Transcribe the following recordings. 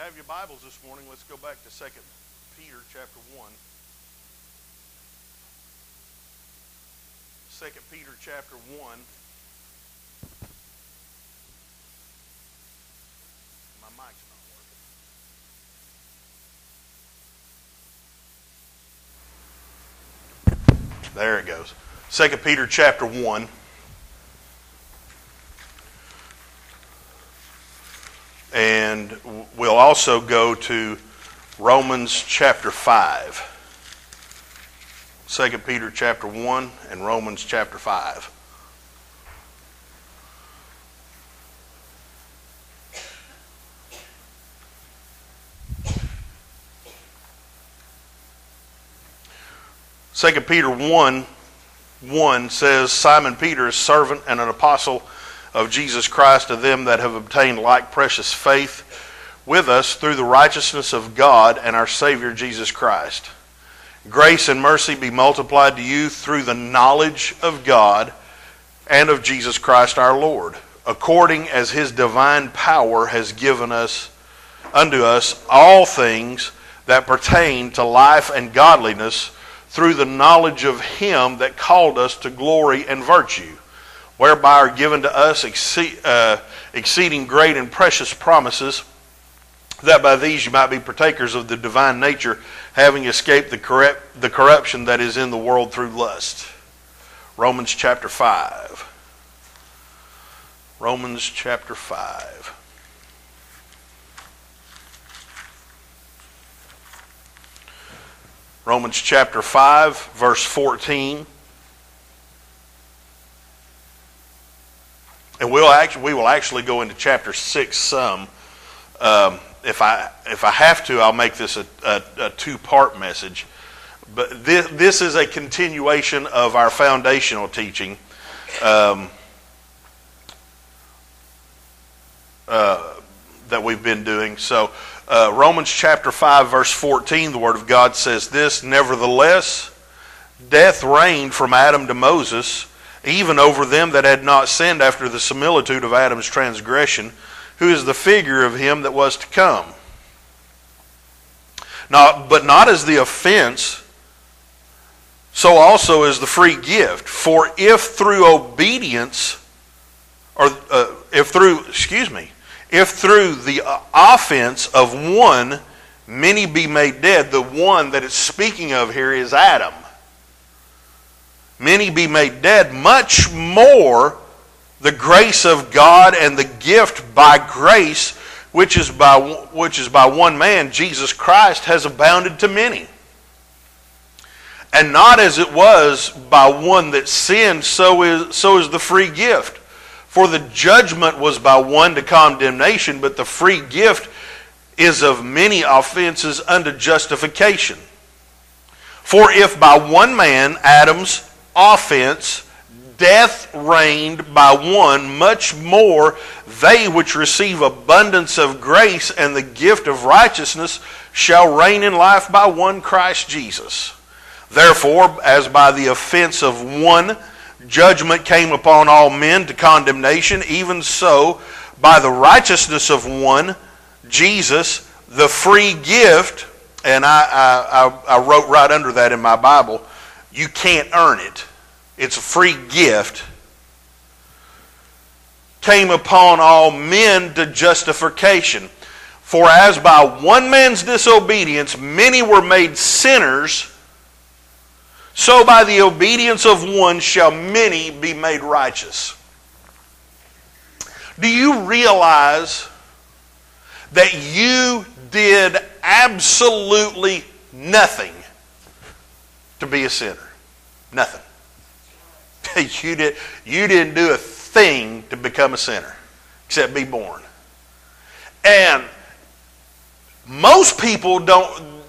you have your Bibles this morning, let's go back to 2 Peter chapter 1. 2 Peter chapter 1. My mic's not working. There it goes. 2 Peter chapter 1. And we'll also go to Romans chapter 5. 2 Peter chapter 1 and Romans chapter 5. Second Peter 1 1 says, Simon Peter, a servant and an apostle of Jesus Christ to them that have obtained like precious faith with us through the righteousness of God and our Savior Jesus Christ. Grace and mercy be multiplied to you through the knowledge of God and of Jesus Christ our Lord, according as his divine power has given us unto us all things that pertain to life and godliness through the knowledge of him that called us to glory and virtue whereby are given to us uh, exceeding great and precious promises, that by these you might be partakers of the divine nature, having escaped the, corrupt, the corruption that is in the world through lust. Romans chapter 5. Romans chapter 5. Romans chapter 5, verse 14. and we'll actually we will actually go into chapter six some. Um, if I if I have to, I'll make this a, a, a two part message. But this this is a continuation of our foundational teaching. Um, uh, that we've been doing. So, uh, Romans chapter 5, verse 14, the Word of God says this Nevertheless, death reigned from Adam to Moses even over them that had not sinned after the similitude of Adam's transgression, who is the figure of him that was to come. Not, but not as the offense, so also is the free gift. For if through obedience, or uh, if through, excuse me, if through the offense of one many be made dead, the one that it's speaking of here is Adam many be made dead, much more the grace of God and the gift by grace, which is by, which is by one man, Jesus Christ, has abounded to many. And not as it was by one that sinned, so is, so is the free gift. For the judgment was by one to condemnation, but the free gift is of many offenses unto justification. For if by one man, Adam's offense, death reigned by one, much more they which receive abundance of grace and the gift of righteousness shall reign in life by one Christ Jesus. Therefore, as by the offense of one judgment came upon all men to condemnation, even so by the righteousness of one, Jesus, the free gift, and I, I, I, wrote right under that in my Bible, you can't earn it. It's a free gift. Came upon all men to justification. For as by one man's disobedience many were made sinners, so by the obedience of one shall many be made righteous. Do you realize that you did absolutely nothing to be a sinner. Nothing. You, did, you didn't do a thing to become a sinner except be born. And most people don't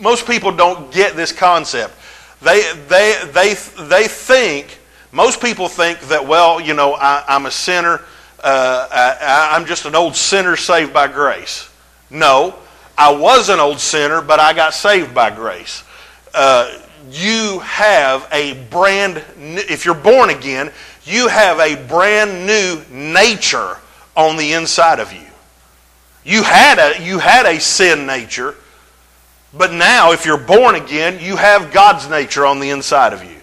most people don't get this concept. They, they, they, they think, most people think that, well, you know, I, am a sinner. Uh, I, I'm just an old sinner saved by grace. No, I was an old sinner, but I got saved by grace. Uh, you have a brand new, if you're born again, you have a brand new nature on the inside of you. You had a, you had a sin nature, but now if you're born again, you have God's nature on the inside of you.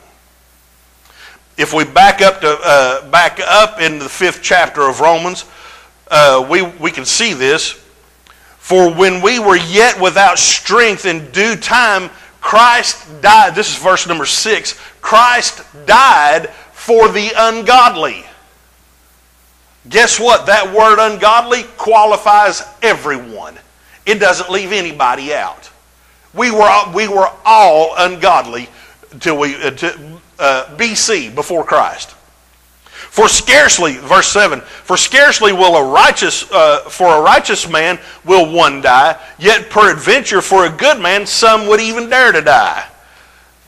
If we back up to uh, back up into the fifth chapter of Romans, uh, we we can see this. For when we were yet without strength in due time, Christ died. This is verse number six. Christ died for the ungodly. Guess what? That word ungodly qualifies everyone. It doesn't leave anybody out. We were, we were all ungodly until we, uh, to, uh, BC, before Christ. For scarcely, verse 7, for scarcely will a righteous, uh, for a righteous man will one die, yet peradventure for a good man some would even dare to die.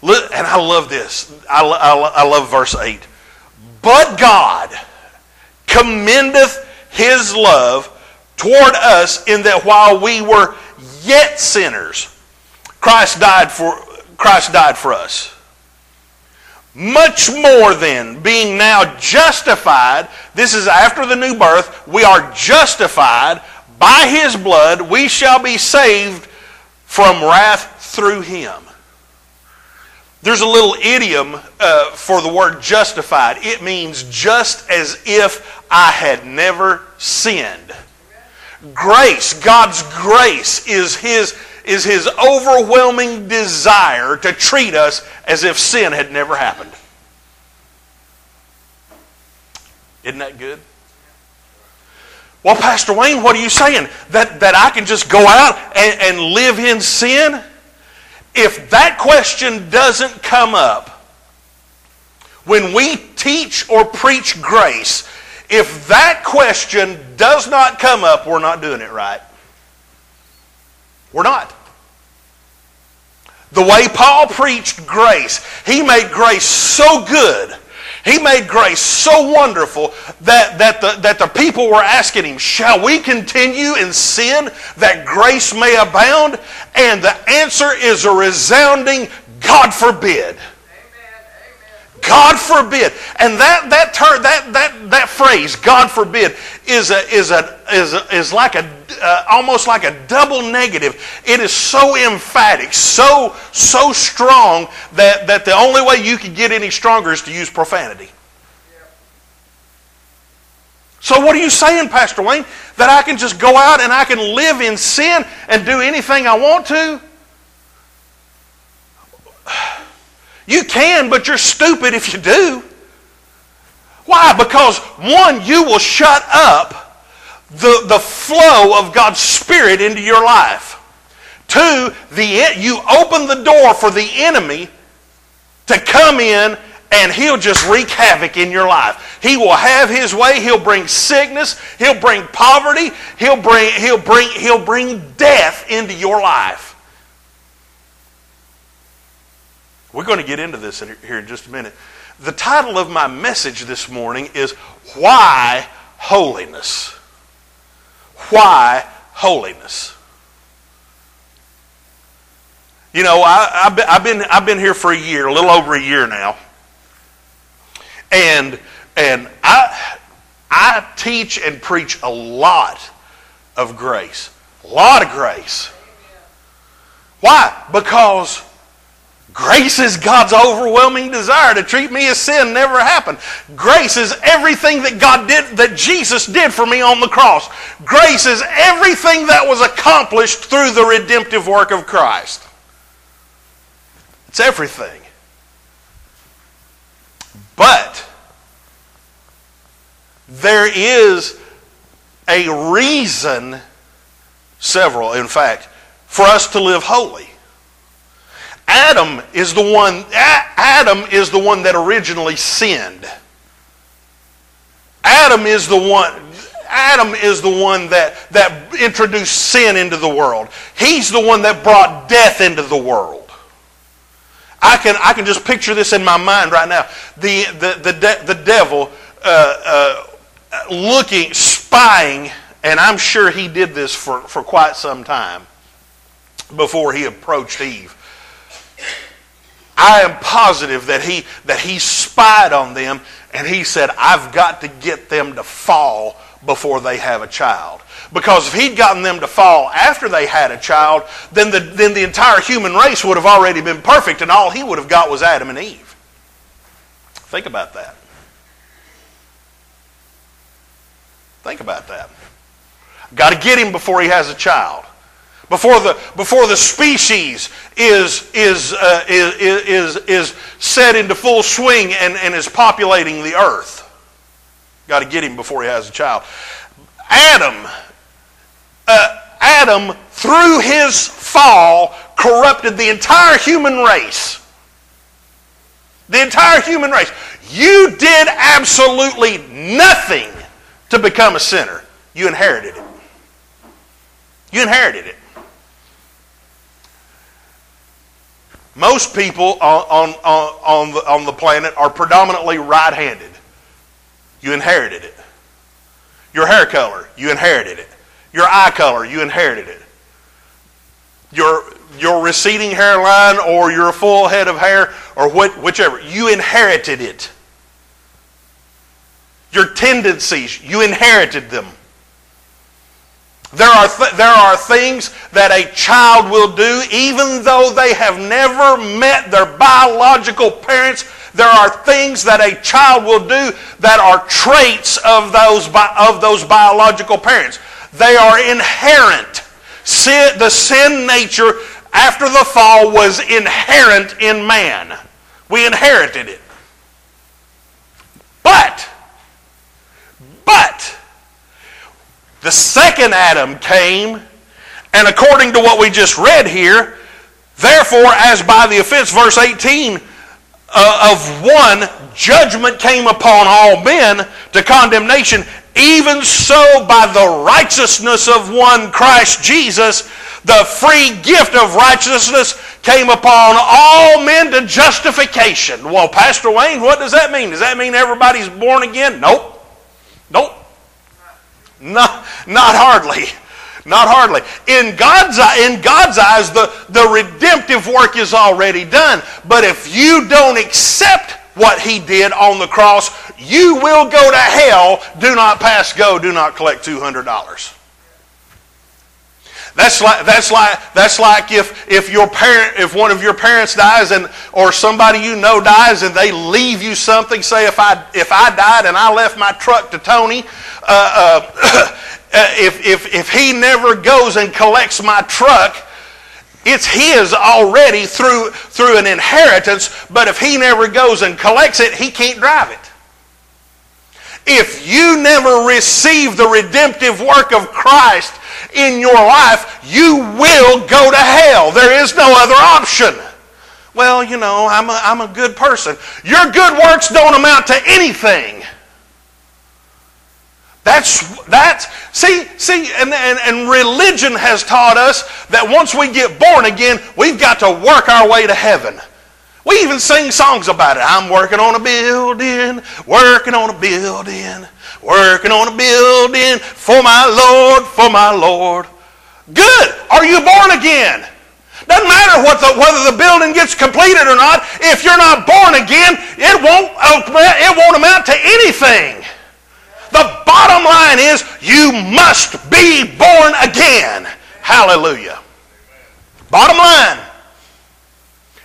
And I love this. I, I, I love verse 8. But God commendeth his love toward us in that while we were yet sinners, Christ died for, Christ died for us. Much more then, being now justified, this is after the new birth, we are justified by his blood, we shall be saved from wrath through him. There's a little idiom uh, for the word justified. It means just as if I had never sinned. Grace, God's grace, is His, is His overwhelming desire to treat us as if sin had never happened. Isn't that good? Well, Pastor Wayne, what are you saying? That, that I can just go out and, and live in sin? If that question doesn't come up when we teach or preach grace, if that question does not come up, we're not doing it right. We're not. The way Paul preached grace, he made grace so good he made grace so wonderful that, that, the, that the people were asking him, Shall we continue in sin that grace may abound? And the answer is a resounding God forbid. God forbid. And that that ter- that that that phrase, God forbid, is a is a is a, is like a uh, almost like a double negative. It is so emphatic, so so strong that that the only way you can get any stronger is to use profanity. So what are you saying, Pastor Wayne? That I can just go out and I can live in sin and do anything I want to? You can, but you're stupid if you do. Why? Because one, you will shut up the, the flow of God's Spirit into your life. Two, the, you open the door for the enemy to come in and he'll just wreak havoc in your life. He will have his way. He'll bring sickness. He'll bring poverty. He'll bring, he'll bring, he'll bring death into your life. We're going to get into this here in just a minute. The title of my message this morning is Why Holiness? Why Holiness? You know, I, have been, I've been here for a year, a little over a year now. And, and I, I teach and preach a lot of grace. A lot of grace. Why? Because Grace is God's overwhelming desire to treat me as sin never happened. Grace is everything that God did, that Jesus did for me on the cross. Grace is everything that was accomplished through the redemptive work of Christ. It's everything. But there is a reason, several in fact, for us to live holy. Adam is the one Adam is the one that originally sinned. Adam is the one Adam is the one that, that introduced sin into the world. He's the one that brought death into the world. I can, I can just picture this in my mind right now. The, the, the, de- the devil uh, uh, looking, spying, and I'm sure he did this for, for quite some time before he approached Eve. I am positive that he, that he spied on them and he said, I've got to get them to fall before they have a child. Because if he'd gotten them to fall after they had a child, then the, then the entire human race would have already been perfect, and all he would have got was Adam and Eve. Think about that. Think about that. Got to get him before he has a child. Before the, before the species is, is, uh, is, is, is set into full swing and, and is populating the earth. Got to get him before he has a child. Adam, uh, Adam, through his fall, corrupted the entire human race. The entire human race. You did absolutely nothing to become a sinner. You inherited it. You inherited it. Most people on, on, on, the, on the planet are predominantly right handed. You inherited it. Your hair color, you inherited it. Your eye color, you inherited it. Your, your receding hairline or your full head of hair or what, whichever, you inherited it. Your tendencies, you inherited them. There are, th- there are things that a child will do even though they have never met their biological parents. There are things that a child will do that are traits of those, bi- of those biological parents. They are inherent. Sin, the sin nature after the fall was inherent in man. We inherited it. But, but, the second Adam came, and according to what we just read here, therefore, as by the offense, verse 18, uh, of one, judgment came upon all men to condemnation, even so by the righteousness of one Christ Jesus, the free gift of righteousness came upon all men to justification. Well, Pastor Wayne, what does that mean? Does that mean everybody's born again? Nope. Nope. Not, not hardly. Not hardly. In God's, in God's eyes, the, the redemptive work is already done. But if you don't accept what he did on the cross, you will go to hell. Do not pass go. Do not collect $200. That's like, that's like, that's like if, if your parent, if one of your parents dies and, or somebody you know dies and they leave you something, say if I, if I died and I left my truck to Tony, uh, uh, if, if, if he never goes and collects my truck, it's his already through, through an inheritance, but if he never goes and collects it, he can't drive it. If you never receive the redemptive work of Christ in your life, you will go to hell. There is no other option. Well, you know, I'm a, I'm a good person. Your good works don't amount to anything. That's that's see see and, and, and religion has taught us that once we get born again, we've got to work our way to heaven. We even sing songs about it. I'm working on a building, working on a building, working on a building for my Lord, for my Lord. Good. Are you born again? Doesn't matter the, whether the building gets completed or not. If you're not born again, it won't, it won't amount to anything. The bottom line is you must be born again. Hallelujah. Bottom line.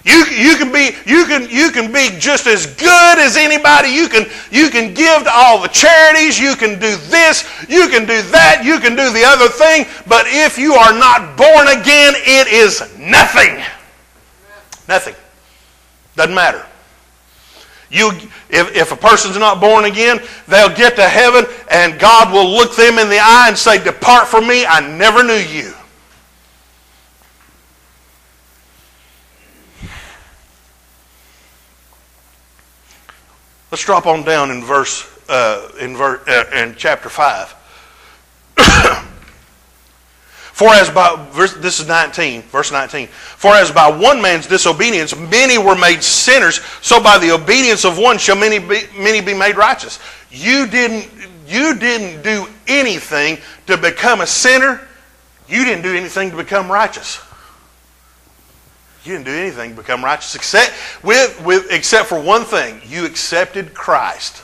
You, you, can be, you, can, you can be just as good as anybody. You can, you can give to all the charities. You can do this. You can do that. You can do the other thing. But if you are not born again, it is nothing. Nothing. Doesn't matter. You, if, if a person's not born again, they'll get to heaven and God will look them in the eye and say, Depart from me, I never knew you. Let's drop on down in verse uh, in, ver, uh, in chapter five. For as by verse, this is 19, verse 19. For as by one man's disobedience many were made sinners, so by the obedience of one shall many be, many be made righteous. You didn't you didn't do anything to become a sinner. You didn't do anything to become righteous. You didn't do anything to become righteous except, with, with, except for one thing. You accepted Christ.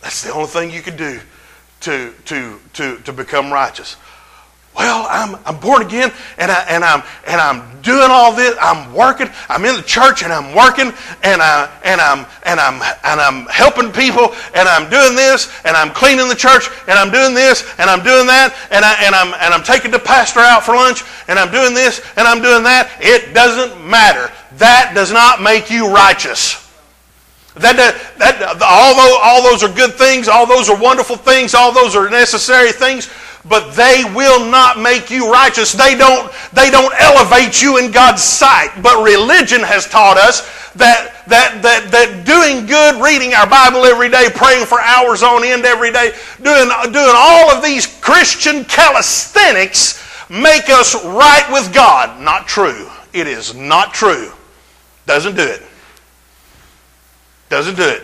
That's the only thing you could do to, to, to, to become righteous. Well, I'm, I'm born again and, I, and, I'm, and I'm doing all this. I'm working. I'm in the church and I'm working and, I, and, I'm, and, I'm, and I'm helping people and I'm doing this and I'm cleaning the church and I'm doing this and I'm doing that and, I, and, I'm, and I'm taking the pastor out for lunch and I'm doing this and I'm doing that. It doesn't matter. That does not make you righteous. That, that, that, all, those, all those are good things, all those are wonderful things, all those are necessary things, but they will not make you righteous. They don't, they don't elevate you in God's sight. But religion has taught us that, that, that, that doing good, reading our Bible every day, praying for hours on end every day, doing, doing all of these Christian calisthenics make us right with God. Not true. It is not true. Doesn't do it. Doesn't do it.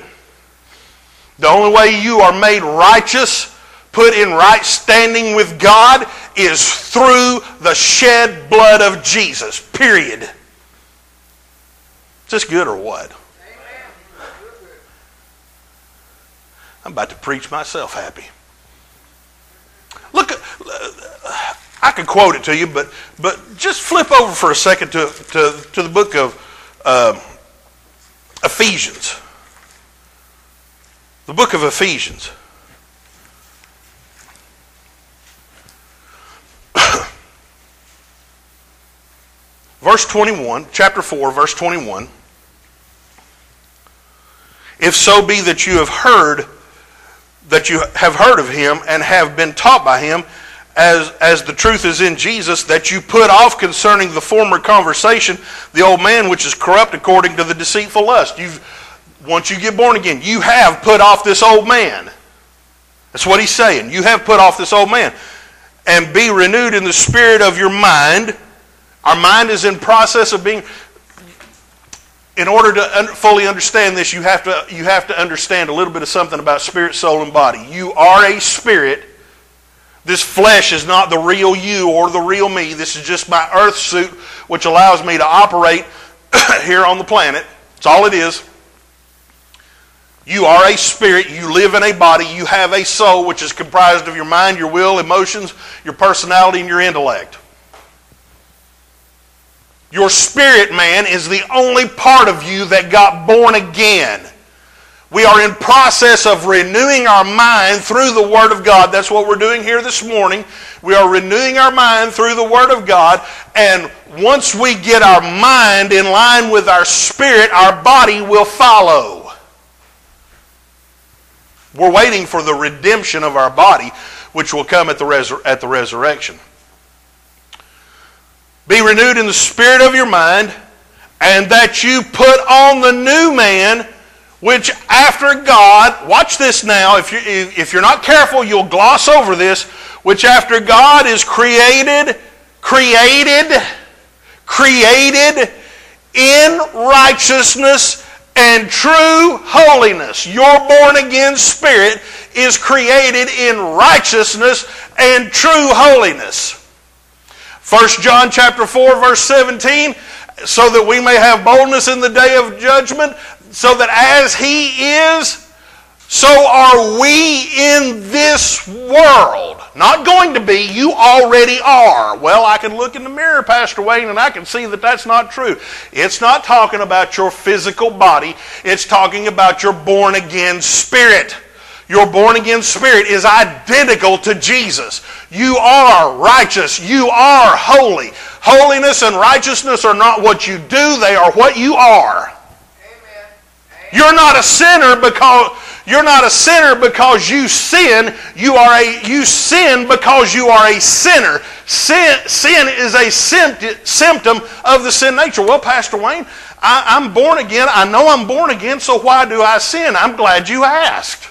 The only way you are made righteous, put in right standing with God, is through the shed blood of Jesus. Period. Is this good or what? I'm about to preach myself happy. Look, I could quote it to you, but but just flip over for a second to to, to the book of uh, Ephesians. The book of Ephesians. verse 21, chapter 4, verse 21. If so be that you have heard that you have heard of him and have been taught by him, as, as the truth is in Jesus, that you put off concerning the former conversation the old man which is corrupt according to the deceitful lust. You've once you get born again, you have put off this old man. That's what he's saying. You have put off this old man. And be renewed in the spirit of your mind. Our mind is in process of being. In order to fully understand this, you have, to, you have to understand a little bit of something about spirit, soul, and body. You are a spirit. This flesh is not the real you or the real me. This is just my earth suit, which allows me to operate here on the planet. That's all it is. You are a spirit. You live in a body. You have a soul, which is comprised of your mind, your will, emotions, your personality, and your intellect. Your spirit man is the only part of you that got born again. We are in process of renewing our mind through the Word of God. That's what we're doing here this morning. We are renewing our mind through the Word of God. And once we get our mind in line with our spirit, our body will follow. We're waiting for the redemption of our body, which will come at the, resur- at the resurrection. Be renewed in the spirit of your mind, and that you put on the new man, which after God, watch this now, if, you, if you're not careful, you'll gloss over this, which after God is created, created, created in righteousness and true holiness. Your born again spirit is created in righteousness and true holiness. 1 John chapter 4 verse 17 so that we may have boldness in the day of judgment so that as he is so are we in this world. Not going to be, you already are. Well, I can look in the mirror, Pastor Wayne, and I can see that that's not true. It's not talking about your physical body, it's talking about your born again spirit. Your born again spirit is identical to Jesus. You are righteous. You are holy. Holiness and righteousness are not what you do, they are what you are. Amen. You're not a sinner because you're not a sinner because you sin. You are a you sin because you are a sinner. Sin, sin is a symptom of the sin nature. Well, Pastor Wayne, I, I'm born again. I know I'm born again, so why do I sin? I'm glad you asked.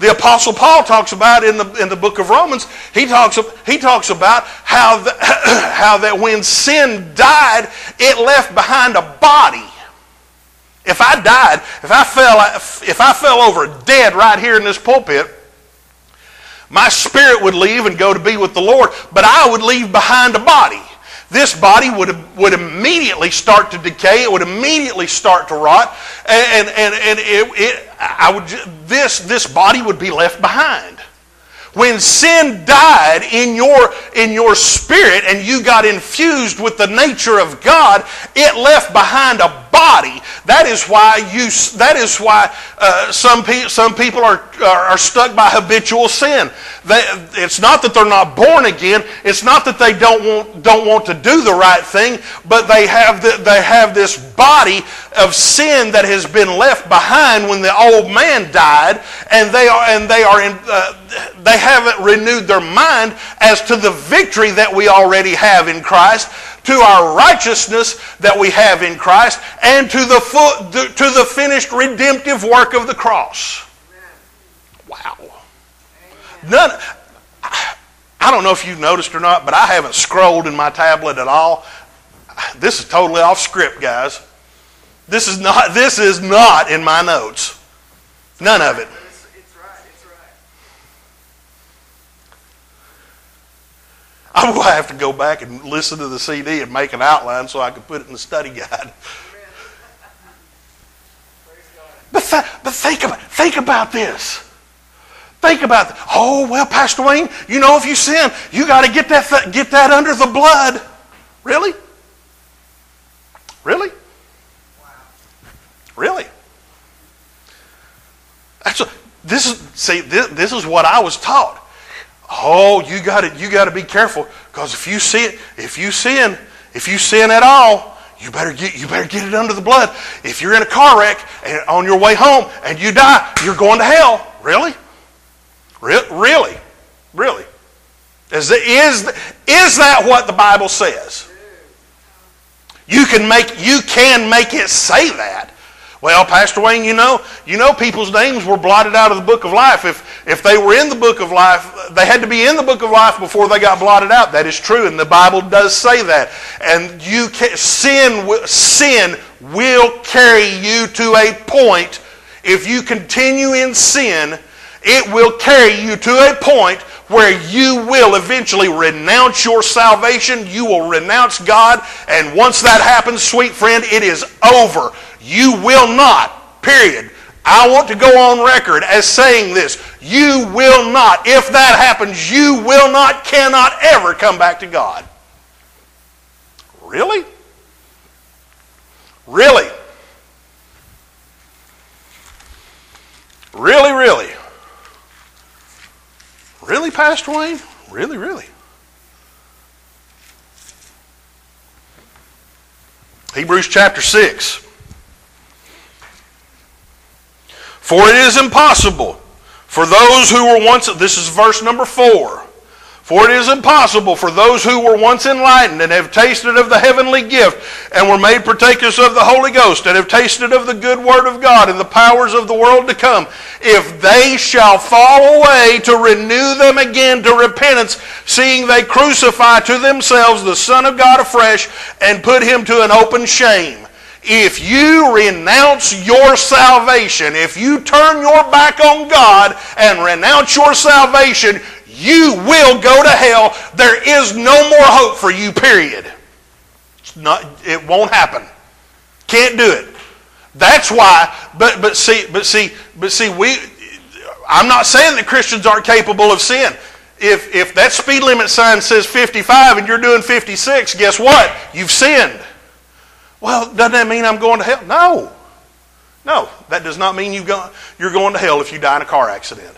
The Apostle Paul talks about in the, in the book of Romans, he talks, he talks about how, the, how that when sin died, it left behind a body. If I died, if I fell, if I fell over dead right here in this pulpit, my spirit would leave and go to be with the Lord, but I would leave behind a body. this body would, would immediately start to decay. It would immediately start to rot. And, and, and it, it, I would, this, this body would be left behind. When sin died in your, in your spirit and you got infused with the nature of God, it left behind a body. That is why you. That is why uh, some pe- some people are, are, are stuck by habitual sin. They, it's not that they're not born again. It's not that they don't want don't want to do the right thing, but they have the, they have this body of sin that has been left behind when the old man died, and they are and they are in. Uh, they haven't renewed their mind as to the victory that we already have in Christ to our righteousness that we have in Christ, and to the, to the finished redemptive work of the cross. Wow. None, I don't know if you've noticed or not, but I haven't scrolled in my tablet at all. This is totally off script, guys. This is not, this is not in my notes. None of it. I will have to go back and listen to the CD and make an outline so I can put it in the study guide. But, th- but think, about, think about this. Think about, th- oh, well, Pastor Wayne, you know, if you sin, you got to get that, th- get that under the blood. Really? Really? Really? That's a, this is see this, this is what I was taught. Oh, you got it. you got to be careful because if you sin, if you sin, if you sin at all, you better get you better get it under the blood. If you're in a car wreck and on your way home and you die, you're going to hell. Really? Re- really? Really? Is, is, is that what the Bible says? You can make you can make it say that. Well, Pastor Wayne, you know, you know people's names were blotted out of the book of life. If, if they were in the book of life, they had to be in the book of life before they got blotted out. That is true, and the Bible does say that. And you can, sin, sin will carry you to a point. If you continue in sin, it will carry you to a point where you will eventually renounce your salvation. You will renounce God. And once that happens, sweet friend, it is over. You will not, period. I want to go on record as saying this. You will not, if that happens, you will not, cannot ever come back to God. Really? Really? Really, really? Really, Pastor Wayne? Really, really? Hebrews chapter 6. For it is impossible for those who were once, this is verse number four. For it is impossible for those who were once enlightened and have tasted of the heavenly gift and were made partakers of the Holy Ghost and have tasted of the good word of God and the powers of the world to come, if they shall fall away to renew them again to repentance, seeing they crucify to themselves the Son of God afresh and put him to an open shame. If you renounce your salvation, if you turn your back on God and renounce your salvation, you will go to hell. There is no more hope for you, period. It's not, it won't happen. Can't do it. That's why, but, but see, but see, but see, we, I'm not saying that Christians aren't capable of sin. If, if that speed limit sign says 55 and you're doing 56, guess what? You've sinned. Well, doesn't that mean I'm going to hell? No. No, that does not mean you're going to hell if you die in a car accident.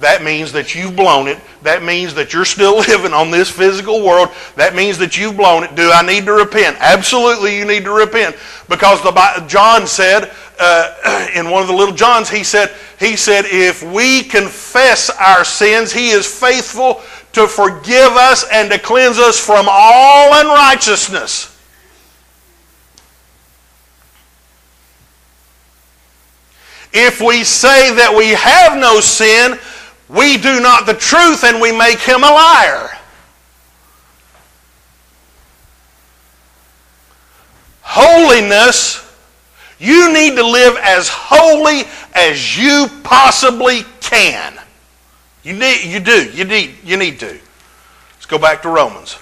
That means that you've blown it. That means that you're still living on this physical world. That means that you've blown it. Do I need to repent? Absolutely, you need to repent. Because the, John said, uh, in one of the little Johns, he said, he said, if we confess our sins, he is faithful to forgive us and to cleanse us from all unrighteousness. If we say that we have no sin, we do not the truth and we make him a liar. Holiness, you need to live as holy as you possibly can. You need you do. You need you need to. Let's go back to Romans.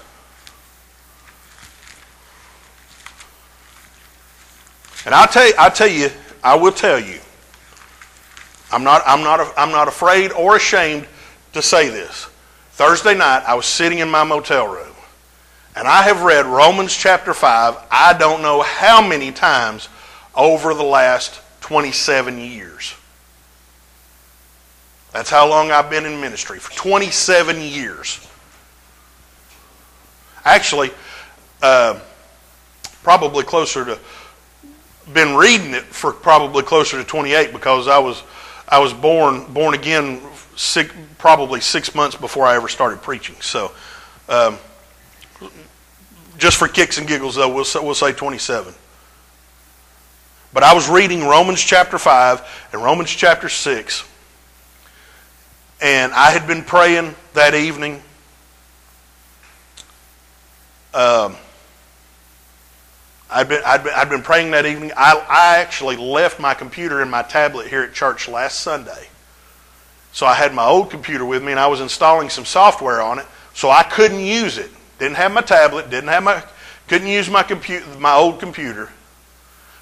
And I'll tell I'll tell you, I will tell you I'm not, I'm not, I'm not afraid or ashamed to say this. Thursday night, I was sitting in my motel room, and I have read Romans chapter 5, I don't know how many times over the last 27 years. That's how long I've been in ministry, for 27 years. Actually, uh, probably closer to, been reading it for probably closer to 28 because I was, I was born, born again six, probably six months before I ever started preaching. So, um, just for kicks and giggles, though, we'll say, we'll say 27. But I was reading Romans chapter 5 and Romans chapter 6, and I had been praying that evening. Um, I'd been, I'd been, I'd been praying that evening. I, I actually left my computer and my tablet here at church last Sunday. So I had my old computer with me and I was installing some software on it, so I couldn't use it. Didn't have my tablet, didn't have my couldn't use my computer my old computer.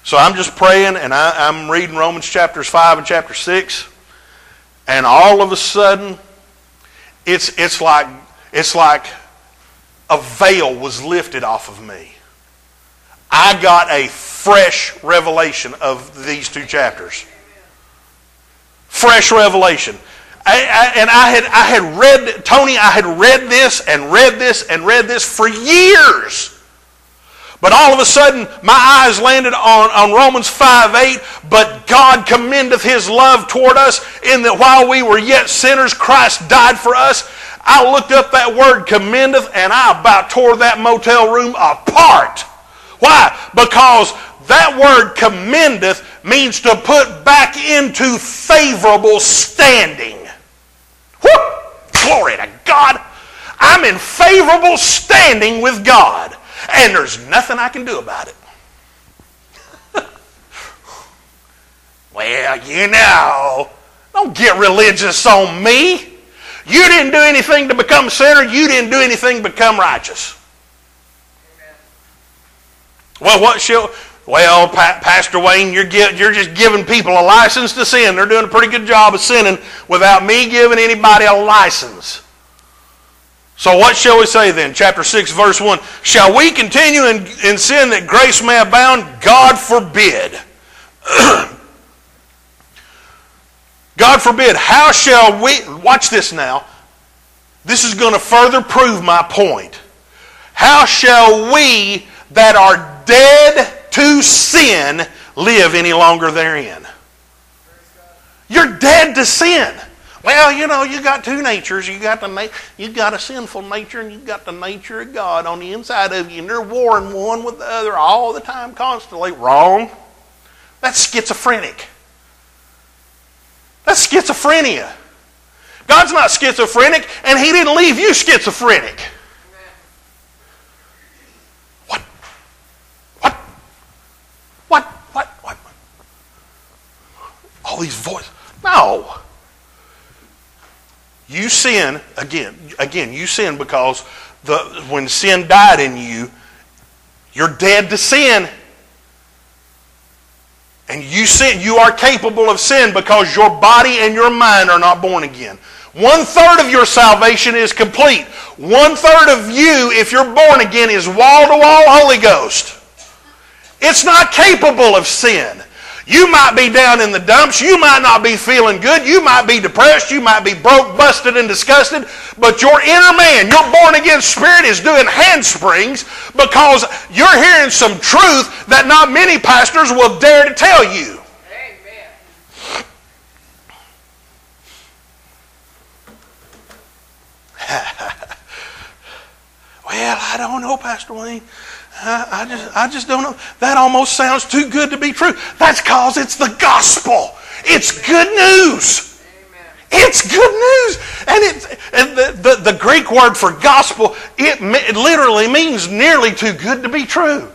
So I'm just praying and I, I'm reading Romans chapters five and chapter six, and all of a sudden it's it's like it's like a veil was lifted off of me. I got a fresh revelation of these two chapters. Fresh revelation. I, I, and I had, I had read, Tony, I had read this and read this and read this for years. But all of a sudden, my eyes landed on, on Romans 5 8. But God commendeth his love toward us in that while we were yet sinners, Christ died for us. I looked up that word commendeth and I about tore that motel room apart. Why? Because that word commendeth means to put back into favorable standing. Whoop! Glory to God. I'm in favorable standing with God, and there's nothing I can do about it. well, you know, don't get religious on me. You didn't do anything to become sinner. You didn't do anything to become righteous. Well, what shall well, pa- Pastor Wayne, you're, you're just giving people a license to sin. They're doing a pretty good job of sinning without me giving anybody a license. So, what shall we say then? Chapter 6, verse 1. Shall we continue in, in sin that grace may abound? God forbid. God forbid. How shall we. Watch this now. This is going to further prove my point. How shall we that are dead to sin live any longer therein. You're dead to sin. Well, you know, you got two natures. You got the na- you got a sinful nature, and you got the nature of God on the inside of you, and they're warring one with the other all the time, constantly. Wrong. That's schizophrenic. That's schizophrenia. God's not schizophrenic, and He didn't leave you schizophrenic. All these voices. No. You sin again. Again, you sin because the when sin died in you, you're dead to sin. And you sin, you are capable of sin because your body and your mind are not born again. One third of your salvation is complete. One third of you, if you're born again, is wall to wall Holy Ghost. It's not capable of sin. You might be down in the dumps. You might not be feeling good. You might be depressed. You might be broke, busted, and disgusted. But your inner man, your born again spirit, is doing handsprings because you're hearing some truth that not many pastors will dare to tell you. Amen. well, I don't know, Pastor Wayne. I, I, just, I just don't know. That almost sounds too good to be true. That's because it's the gospel. It's good news. It's good news. And, it, and the, the, the, Greek word for gospel, it, it literally means nearly too good to be true.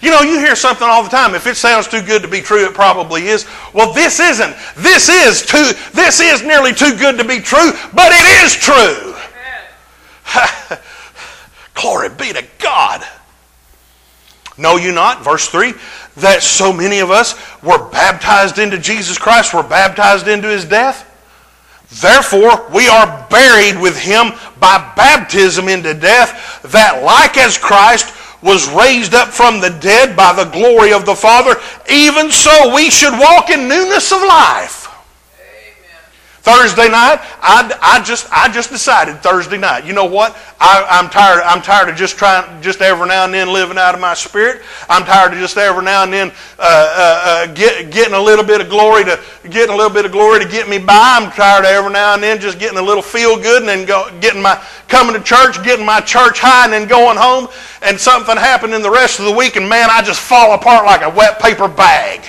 You know, you hear something all the time. If it sounds too good to be true, it probably is. Well, this isn't. This is too. This is nearly too good to be true, but it is true. Glory be to God. Know you not, verse 3, that so many of us were baptized into Jesus Christ, were baptized into his death? Therefore, we are buried with him by baptism into death, that like as Christ was raised up from the dead by the glory of the Father, even so we should walk in newness of life. Thursday night, I, I just I just decided Thursday night. You know what? I, am tired. I'm tired of just trying, just every now and then living out of my spirit. I'm tired of just every now and then uh, uh, uh, get, getting a little bit of glory to getting a little bit of glory to get me by. I'm tired of every now and then just getting a little feel good and then go, getting my coming to church, getting my church high, and then going home. And something happened in the rest of the week, and man, I just fall apart like a wet paper bag.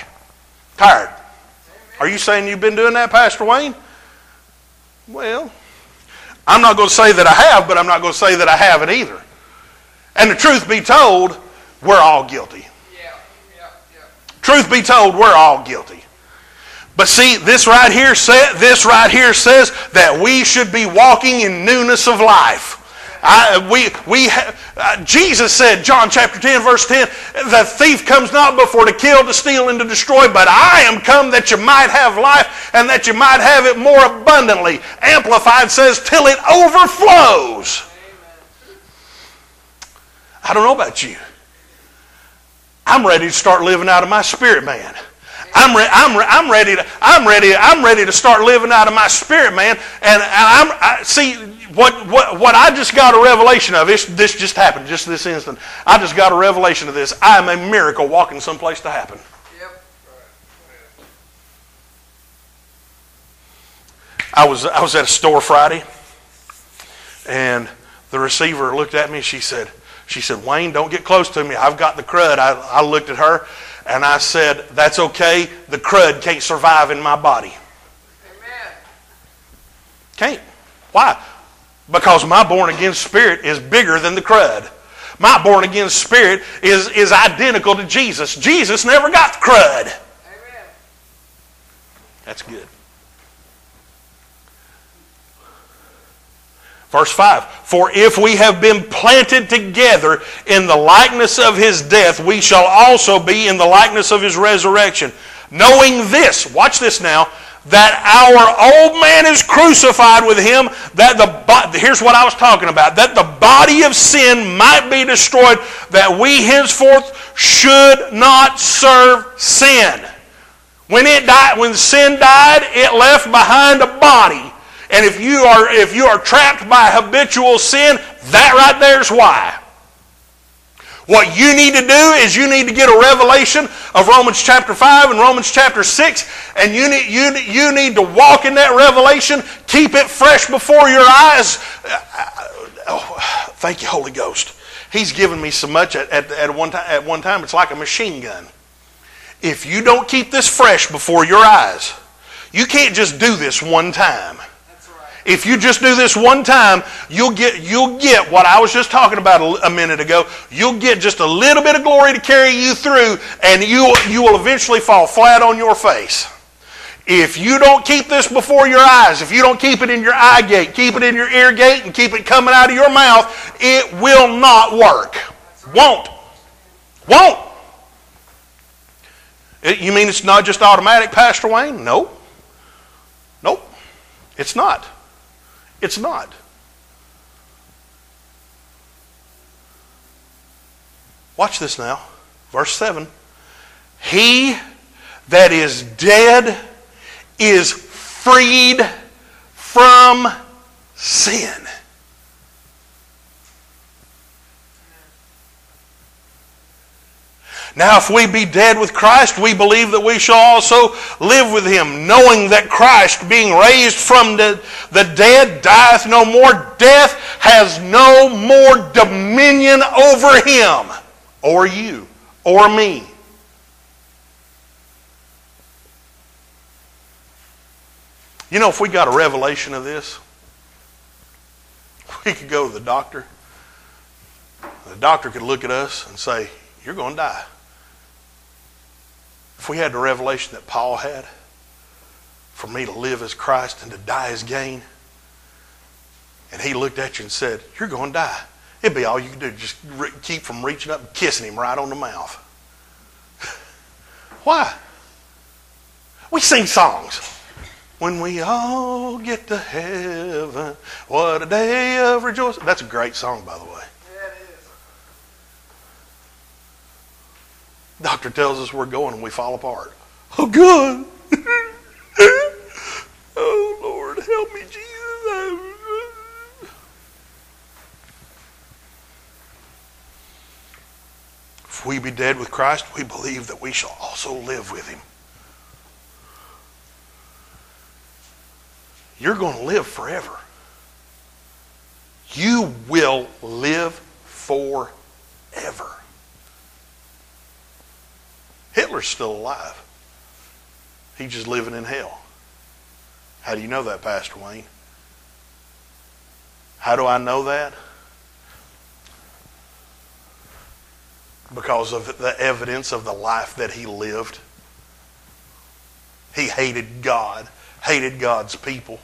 Tired. Are you saying you've been doing that, Pastor Wayne? Well, I'm not going to say that I have, but I'm not going to say that I haven't either. And the truth be told, we're all guilty. Yeah, yeah, yeah. Truth be told, we're all guilty. But see, this right here said, this right here says that we should be walking in newness of life. I, we, we, uh, Jesus said, John chapter 10, verse 10, the thief comes not before to kill, to steal, and to destroy, but I am come that you might have life and that you might have it more abundantly. Amplified says, till it overflows. I don't know about you. I'm ready to start living out of my spirit, man. I'm, re- I'm, re- I'm ready to I'm ready I'm ready to start living out of my spirit, man. And I'm I, see what, what what I just got a revelation of. This this just happened just this instant. I just got a revelation of this. I am a miracle walking someplace to happen. Yep. I was I was at a store Friday, and the receiver looked at me. She said she said Wayne, don't get close to me. I've got the crud. I, I looked at her and I said, That's okay. The crud can't survive in my body. Amen. Can't. Why? Because my born again spirit is bigger than the crud. My born again spirit is, is identical to Jesus. Jesus never got the crud. Amen. That's good. Verse 5 For if we have been planted together in the likeness of his death, we shall also be in the likeness of his resurrection. Knowing this, watch this now, that our old man is crucified with him, that the here's what I was talking about, that the body of sin might be destroyed, that we henceforth should not serve sin. When it died, when sin died, it left behind a body and if you are if you are trapped by habitual sin, that right there is why. What you need to do is you need to get a revelation of Romans chapter 5 and Romans chapter 6, and you need, you, you need to walk in that revelation, keep it fresh before your eyes. Uh, uh, oh, thank you, Holy Ghost. He's given me so much at, at, at, one time, at one time, it's like a machine gun. If you don't keep this fresh before your eyes, you can't just do this one time. If you just do this one time, you'll get, you'll get what I was just talking about a, a minute ago. You'll get just a little bit of glory to carry you through, and you, you will eventually fall flat on your face. If you don't keep this before your eyes, if you don't keep it in your eye gate, keep it in your ear gate, and keep it coming out of your mouth, it will not work. Won't. Won't. It, you mean it's not just automatic, Pastor Wayne? No. Nope. It's not. It's not. Watch this now. Verse 7. He that is dead is freed from sin. Now, if we be dead with Christ, we believe that we shall also live with him, knowing that Christ, being raised from the, the dead, dieth no more. Death has no more dominion over him, or you, or me. You know, if we got a revelation of this, we could go to the doctor. The doctor could look at us and say, You're going to die. If we had the revelation that Paul had, for me to live as Christ and to die as gain, and he looked at you and said, You're going to die. It'd be all you could do, just re- keep from reaching up and kissing him right on the mouth. Why? We sing songs. When we all get to heaven, what a day of rejoicing. That's a great song, by the way. Yeah, it is. Doctor tells us we're going and we fall apart. Oh, good. oh, Lord, help me, Jesus. If we be dead with Christ, we believe that we shall also live with him. You're going to live forever. You will live forever. Still alive. He's just living in hell. How do you know that, Pastor Wayne? How do I know that? Because of the evidence of the life that he lived. He hated God, hated God's people.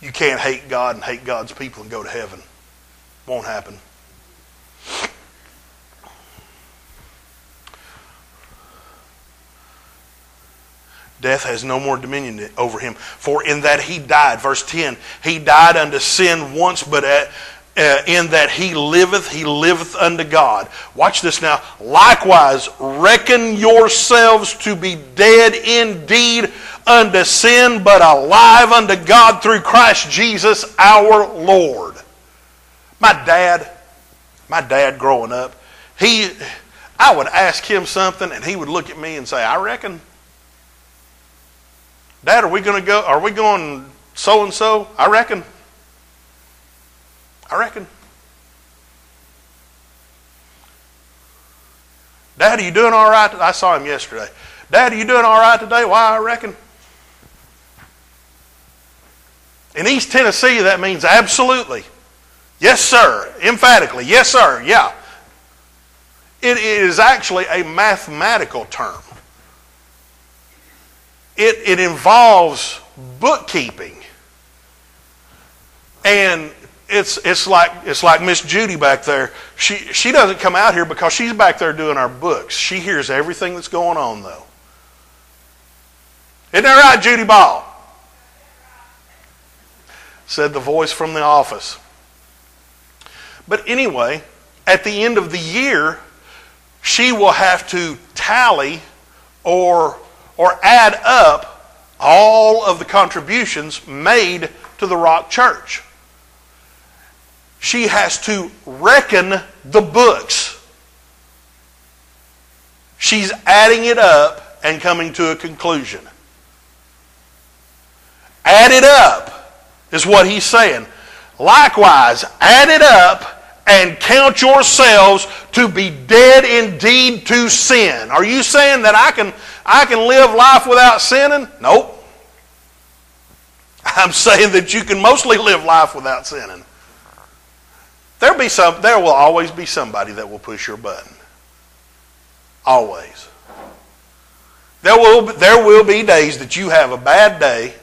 You can't hate God and hate God's people and go to heaven. Won't happen. Death has no more dominion over him. For in that he died, verse 10, he died unto sin once, but at, uh, in that he liveth, he liveth unto God. Watch this now. Likewise, reckon yourselves to be dead indeed unto sin, but alive unto God through Christ Jesus our Lord. My dad, my dad growing up, he, I would ask him something and he would look at me and say, I reckon. Dad, are we going to go? Are we going so and so? I reckon. I reckon. Dad, are you doing all right? I saw him yesterday. Dad, are you doing all right today? Why, I reckon. In East Tennessee, that means absolutely. Yes, sir. Emphatically. Yes, sir. Yeah. It is actually a mathematical term. It, it involves bookkeeping. And it's, it's like, it's like Miss Judy back there. She, she doesn't come out here because she's back there doing our books. She hears everything that's going on, though. Isn't that right, Judy Ball? Said the voice from the office. But anyway, at the end of the year, she will have to tally or, or add up all of the contributions made to the Rock Church. She has to reckon the books. She's adding it up and coming to a conclusion. Add it up is what he's saying. Likewise, add it up and count yourselves to be dead indeed to sin. Are you saying that I can I can live life without sinning? Nope. I'm saying that you can mostly live life without sinning. There'll be some there will always be somebody that will push your button. Always. There will there will be days that you have a bad day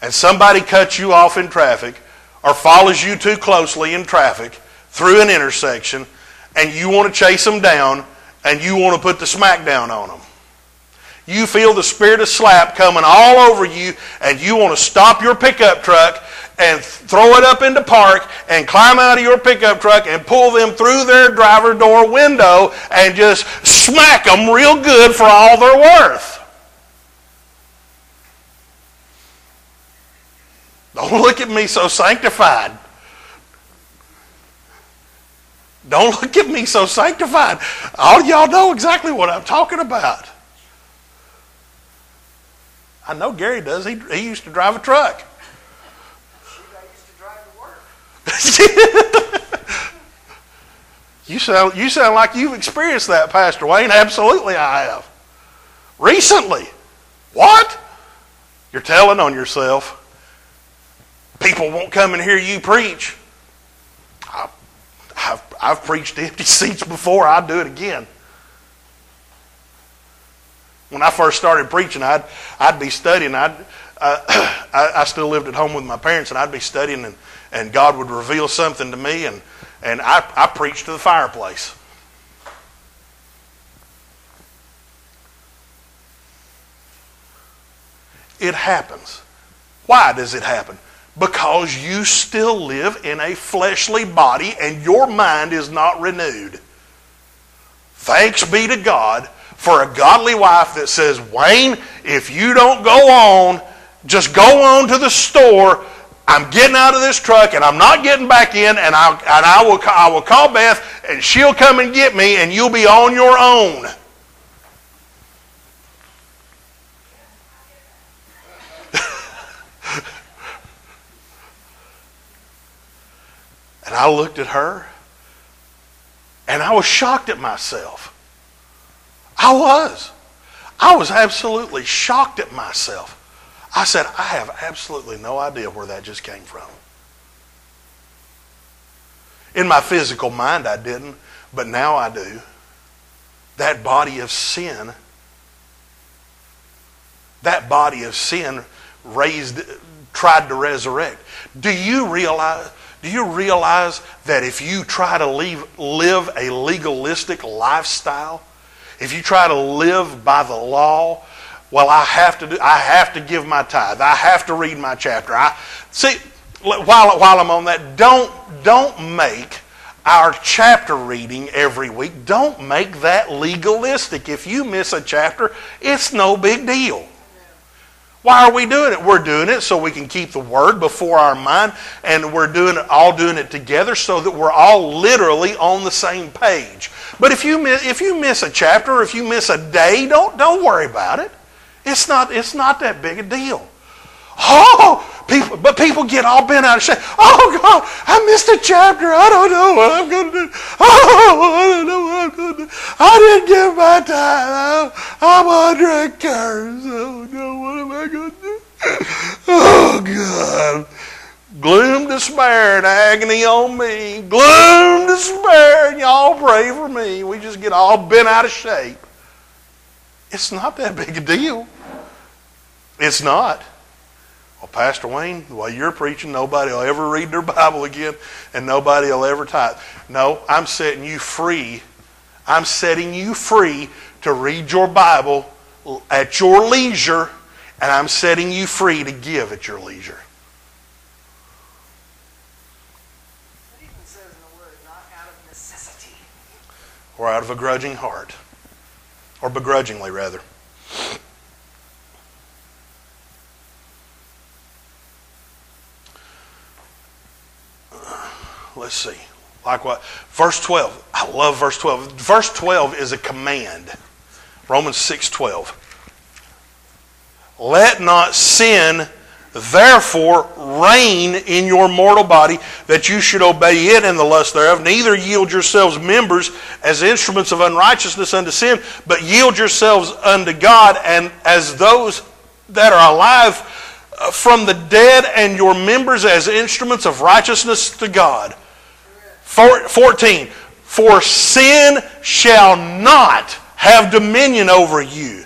and somebody cuts you off in traffic or follows you too closely in traffic through an intersection and you want to chase them down and you want to put the smackdown on them. You feel the spirit of slap coming all over you and you want to stop your pickup truck and throw it up into park and climb out of your pickup truck and pull them through their driver door window and just smack them real good for all they're worth. Don't look at me so sanctified. Don't look at me so sanctified. All y'all know exactly what I'm talking about. I know Gary does. He, he used to drive a truck. You sound, you sound like you've experienced that, Pastor Wayne. Absolutely, I have. Recently. What? You're telling on yourself. People won't come and hear you preach. I've, preached empty seats before. I'll do it again. when I first started preaching, I'd, I'd be studying. I'd, uh, I, I still lived at home with my parents, and I'd be studying, and, and God would reveal something to me, and, and I, I preached to the fireplace. It happens. Why does it happen? Because you still live in a fleshly body and your mind is not renewed. Thanks be to God for a godly wife that says, Wayne, if you don't go on, just go on to the store. I'm getting out of this truck and I'm not getting back in, and, I, and I, will, I will call Beth and she'll come and get me, and you'll be on your own. And I looked at her and I was shocked at myself. I was. I was absolutely shocked at myself. I said, I have absolutely no idea where that just came from. In my physical mind, I didn't, but now I do. That body of sin, that body of sin raised, tried to resurrect. Do you realize? Do you realize that if you try to leave, live a legalistic lifestyle, if you try to live by the law, well, I have to do, I have to give my tithe. I have to read my chapter. I see while while I'm on that, don't don't make our chapter reading every week. Don't make that legalistic. If you miss a chapter, it's no big deal. Why are we doing it? We're doing it so we can keep the word before our mind, and we're doing it all doing it together so that we're all literally on the same page. But if you miss, if you miss a chapter or if you miss a day, don't don't worry about it. It's not it's not that big a deal. Oh, people, but people get all bent out of shape. Oh God, I missed a chapter. I don't know what I'm going to do. Oh, I don't know what I'm going to do. I didn't give my time. I'm under a curse. Oh no, what am I going to do? Oh God. Gloom, despair, and agony on me. Gloom, despair, and y'all pray for me. We just get all bent out of shape. It's not that big a deal. It's not. Well, Pastor Wayne, while you're preaching, nobody will ever read their Bible again and nobody will ever tithe. No, I'm setting you free. I'm setting you free to read your Bible at your leisure, and I'm setting you free to give at your leisure. It even says in the Word, not out of necessity. Or out of a grudging heart. Or begrudgingly, rather. Let's see. Like what? Verse 12. I love verse 12. Verse 12 is a command. Romans 6:12. Let not sin therefore reign in your mortal body that you should obey it in the lust thereof neither yield yourselves members as instruments of unrighteousness unto sin but yield yourselves unto God and as those that are alive uh, from the dead and your members as instruments of righteousness to God 14. For sin shall not have dominion over you.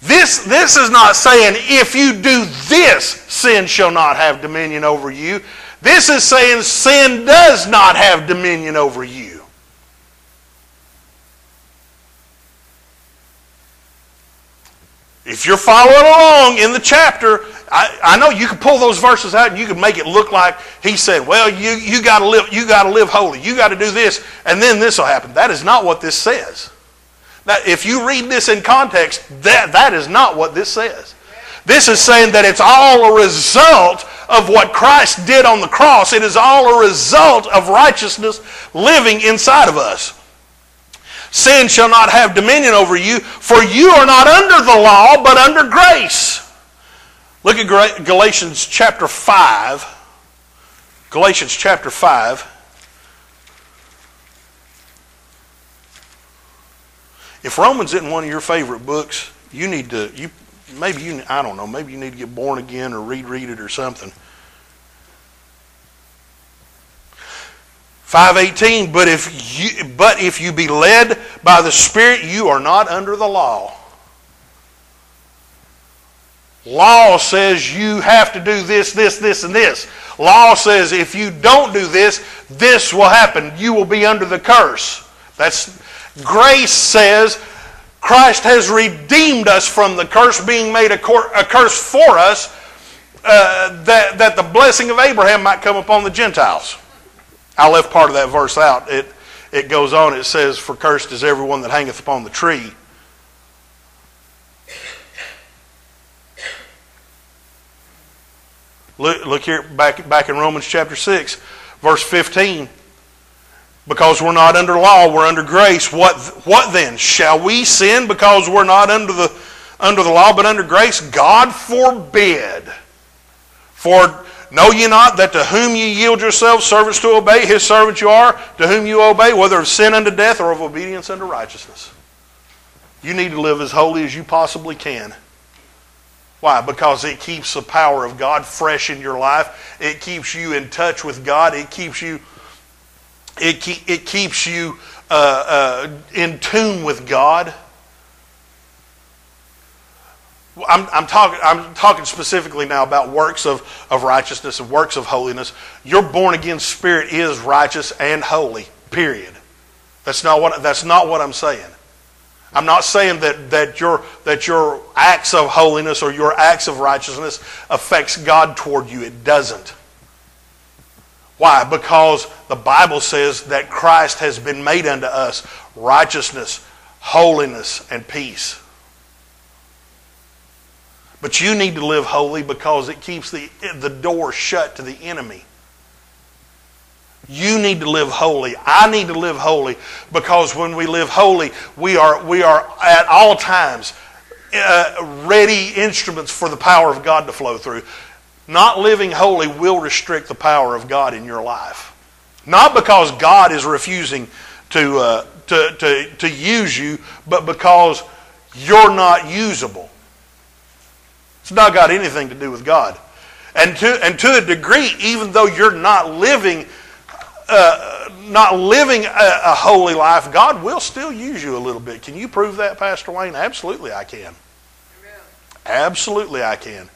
This, this is not saying if you do this, sin shall not have dominion over you. This is saying sin does not have dominion over you. If you're following along in the chapter, I, I know you can pull those verses out and you can make it look like he said, well, you, you got to live, you got to live holy. You got to do this, and then this will happen. That is not what this says. Now, if you read this in context, that, that is not what this says. This is saying that it's all a result of what Christ did on the cross. It is all a result of righteousness living inside of us. Sin shall not have dominion over you, for you are not under the law, but under grace. Look at Galatians chapter 5. Galatians chapter 5. If Romans isn't one of your favorite books, you need to you maybe you I don't know, maybe you need to get born again or read read it or something. 518 but if you but if you be led by the spirit you are not under the law Law says you have to do this, this, this, and this. Law says if you don't do this, this will happen. You will be under the curse. That's grace says Christ has redeemed us from the curse, being made a, cor- a curse for us, uh, that, that the blessing of Abraham might come upon the Gentiles. I left part of that verse out. It, it goes on, it says, For cursed is everyone that hangeth upon the tree. Look, look here back, back in Romans chapter 6, verse 15. Because we're not under law, we're under grace. What, what then? Shall we sin because we're not under the, under the law but under grace? God forbid. For know ye not that to whom ye yield yourselves servants to obey, his servants you are, to whom you obey, whether of sin unto death or of obedience unto righteousness? You need to live as holy as you possibly can. Why? Because it keeps the power of God fresh in your life. It keeps you in touch with God. It keeps you, it, keep, it keeps you uh, uh, in tune with God. I'm, I'm, talking, I'm talking specifically now about works of, of righteousness and works of holiness. Your born again spirit is righteous and holy, period. That's not what, that's not what I'm saying. I'm not saying that, that, your, that your acts of holiness or your acts of righteousness affects God toward you. It doesn't. Why? Because the Bible says that Christ has been made unto us righteousness, holiness, and peace. But you need to live holy because it keeps the, the door shut to the enemy. You need to live holy. I need to live holy because when we live holy, we are, we are at all times uh, ready instruments for the power of God to flow through. Not living holy will restrict the power of God in your life. Not because God is refusing to, uh, to, to, to use you, but because you're not usable. It's not got anything to do with God. And to, and to a degree, even though you're not living uh, not living a, a, holy life, God will still use you a little bit. Can you prove that, Pastor Wayne? Absolutely, I can. Absolutely, I can.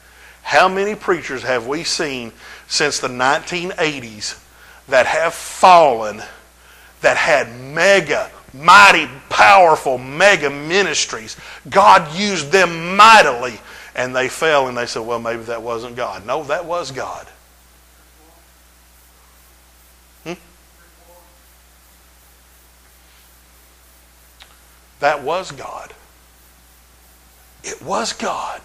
How many preachers have we seen since the 1980s that have fallen, that had mega, mighty, powerful, mega ministries? God used them mightily, and they fell, and they said, well, maybe that wasn't God. No, that was God. That was God. It was God.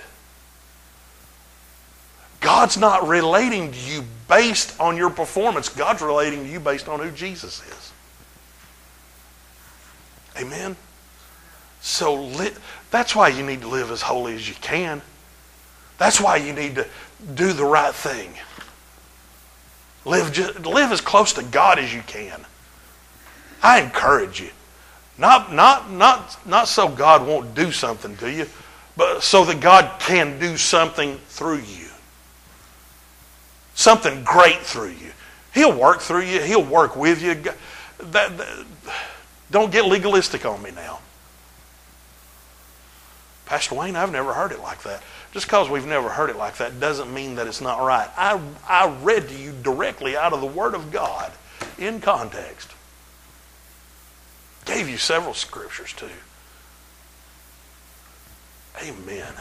God's not relating to you based on your performance. God's relating to you based on who Jesus is. Amen? So li- that's why you need to live as holy as you can. That's why you need to do the right thing. Live, just, live as close to God as you can. I encourage you. Not, not, not, not so God won't do something to you, but so that God can do something through you. Something great through you. He'll work through you. He'll work with you. That, that, don't get legalistic on me now. Pastor Wayne, I've never heard it like that. Just because we've never heard it like that doesn't mean that it's not right. I, I read to you directly out of the Word of God in context. Gave you several scriptures too. Amen.